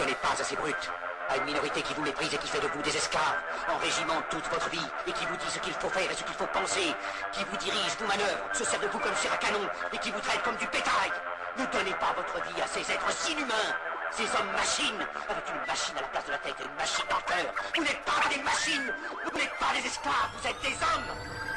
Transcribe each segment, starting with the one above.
Ne pas à ces brutes, à une minorité qui vous méprise et qui fait de vous des esclaves, en régiment toute votre vie, et qui vous dit ce qu'il faut faire et ce qu'il faut penser, qui vous dirige, vous manœuvre, se sert de vous comme sur un canon, et qui vous traite comme du bétail. Ne donnez pas votre vie à ces êtres inhumains, ces hommes machines, avec une machine à la place de la tête et une machine dans le cœur. Vous n'êtes pas des machines, vous n'êtes pas des esclaves, vous êtes des hommes.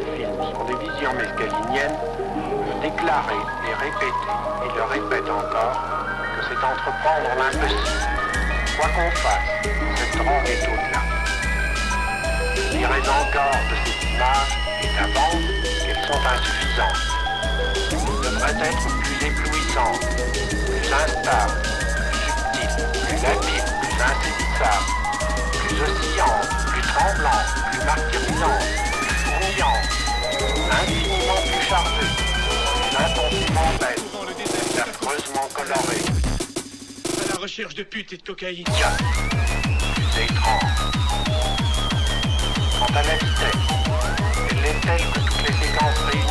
film sur des visions mescaliniennes, le déclarer et répéter et le répète encore que c'est entreprendre l'impossible. Quoi qu'on fasse, cette drogue est au-delà. Direz encore de ces images et d'avant qu'elles sont insuffisantes. Elles devraient être plus éblouissantes, plus instables, plus subtiles, plus lapides, plus insaisissables, plus oscillantes, plus tremblantes, plus martyrisantes infiniment plus chargées, plus intensément belles, affreusement colorées. À la recherche de putes et de cocaïne. plus étrange. Quant à la vitesse, elle est telle que toutes les séquences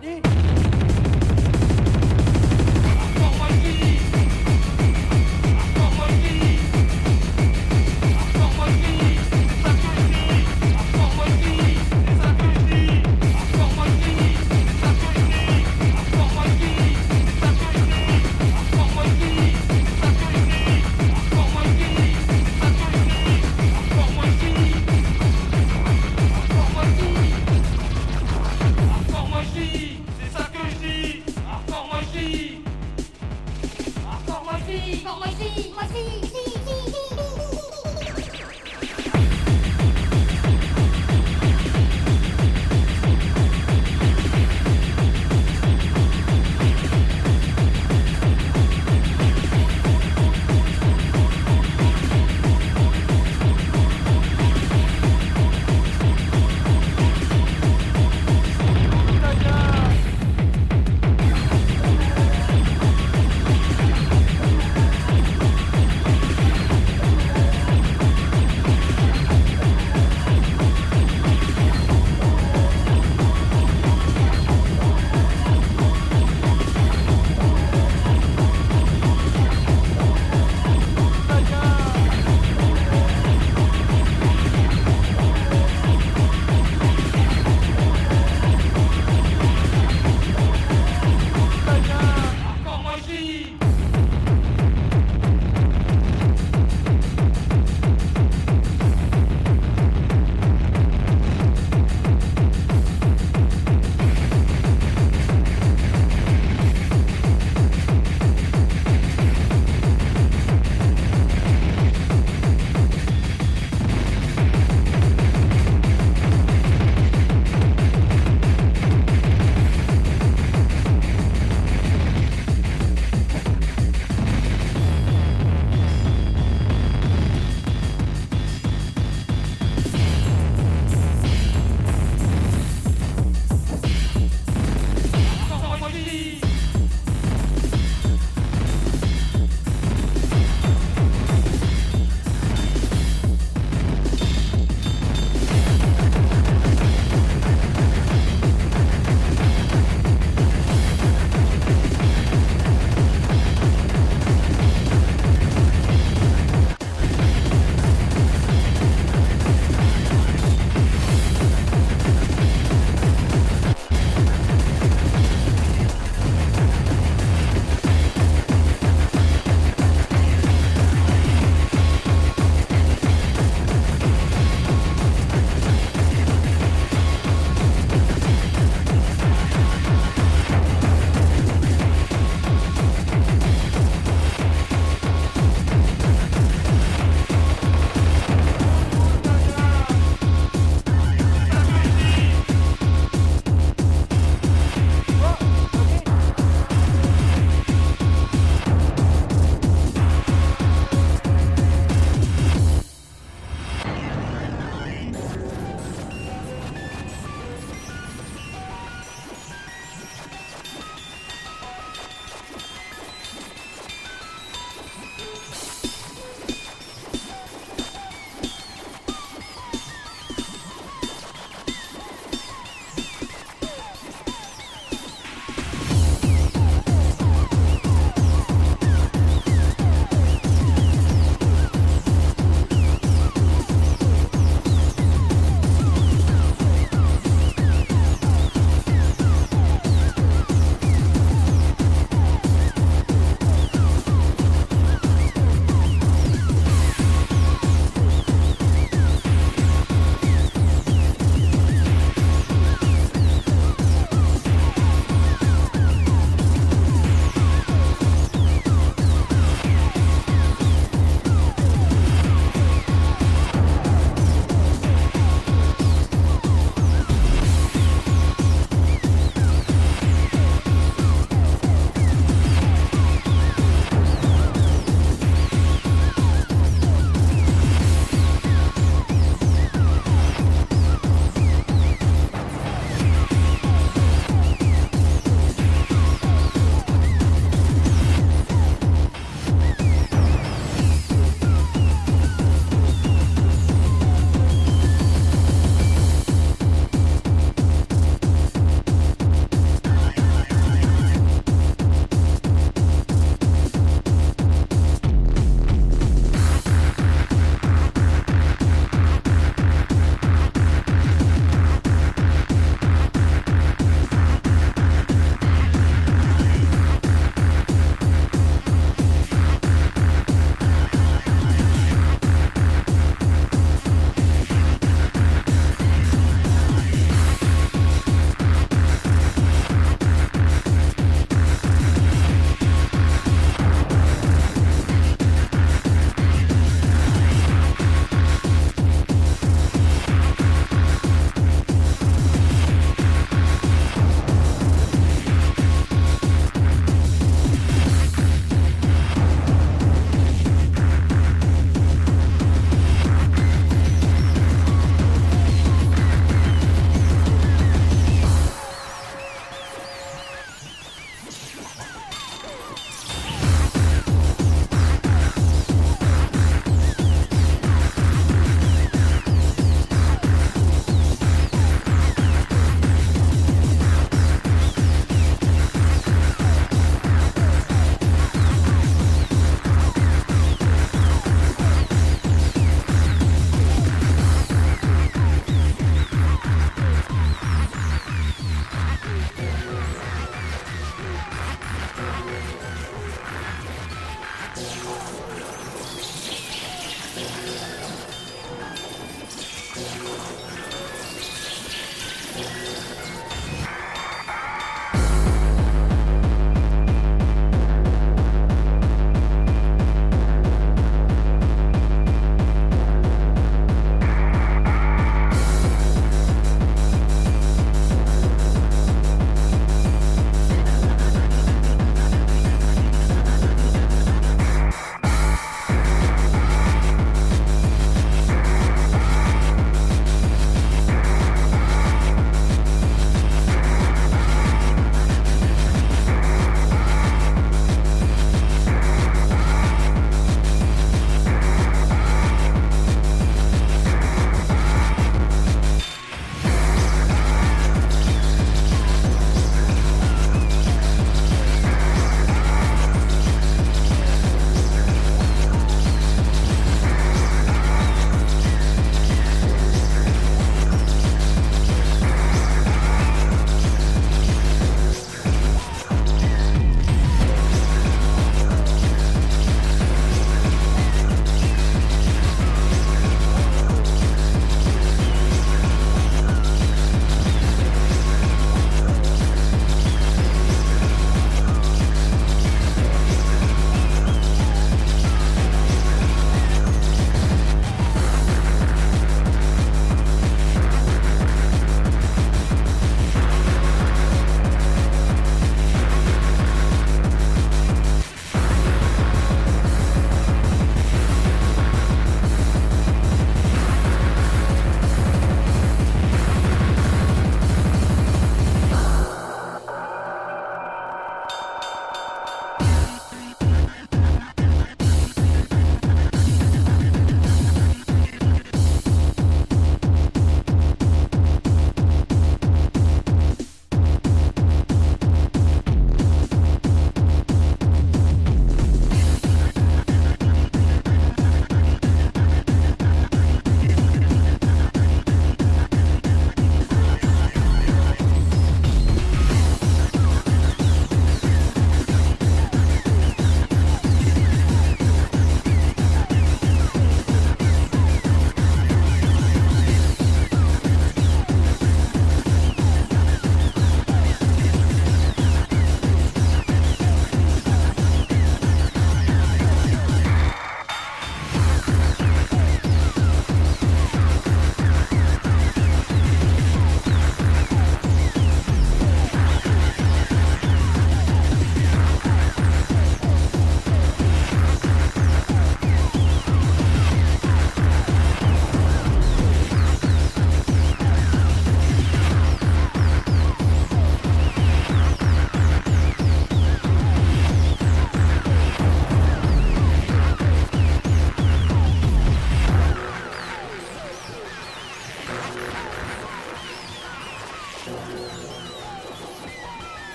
Que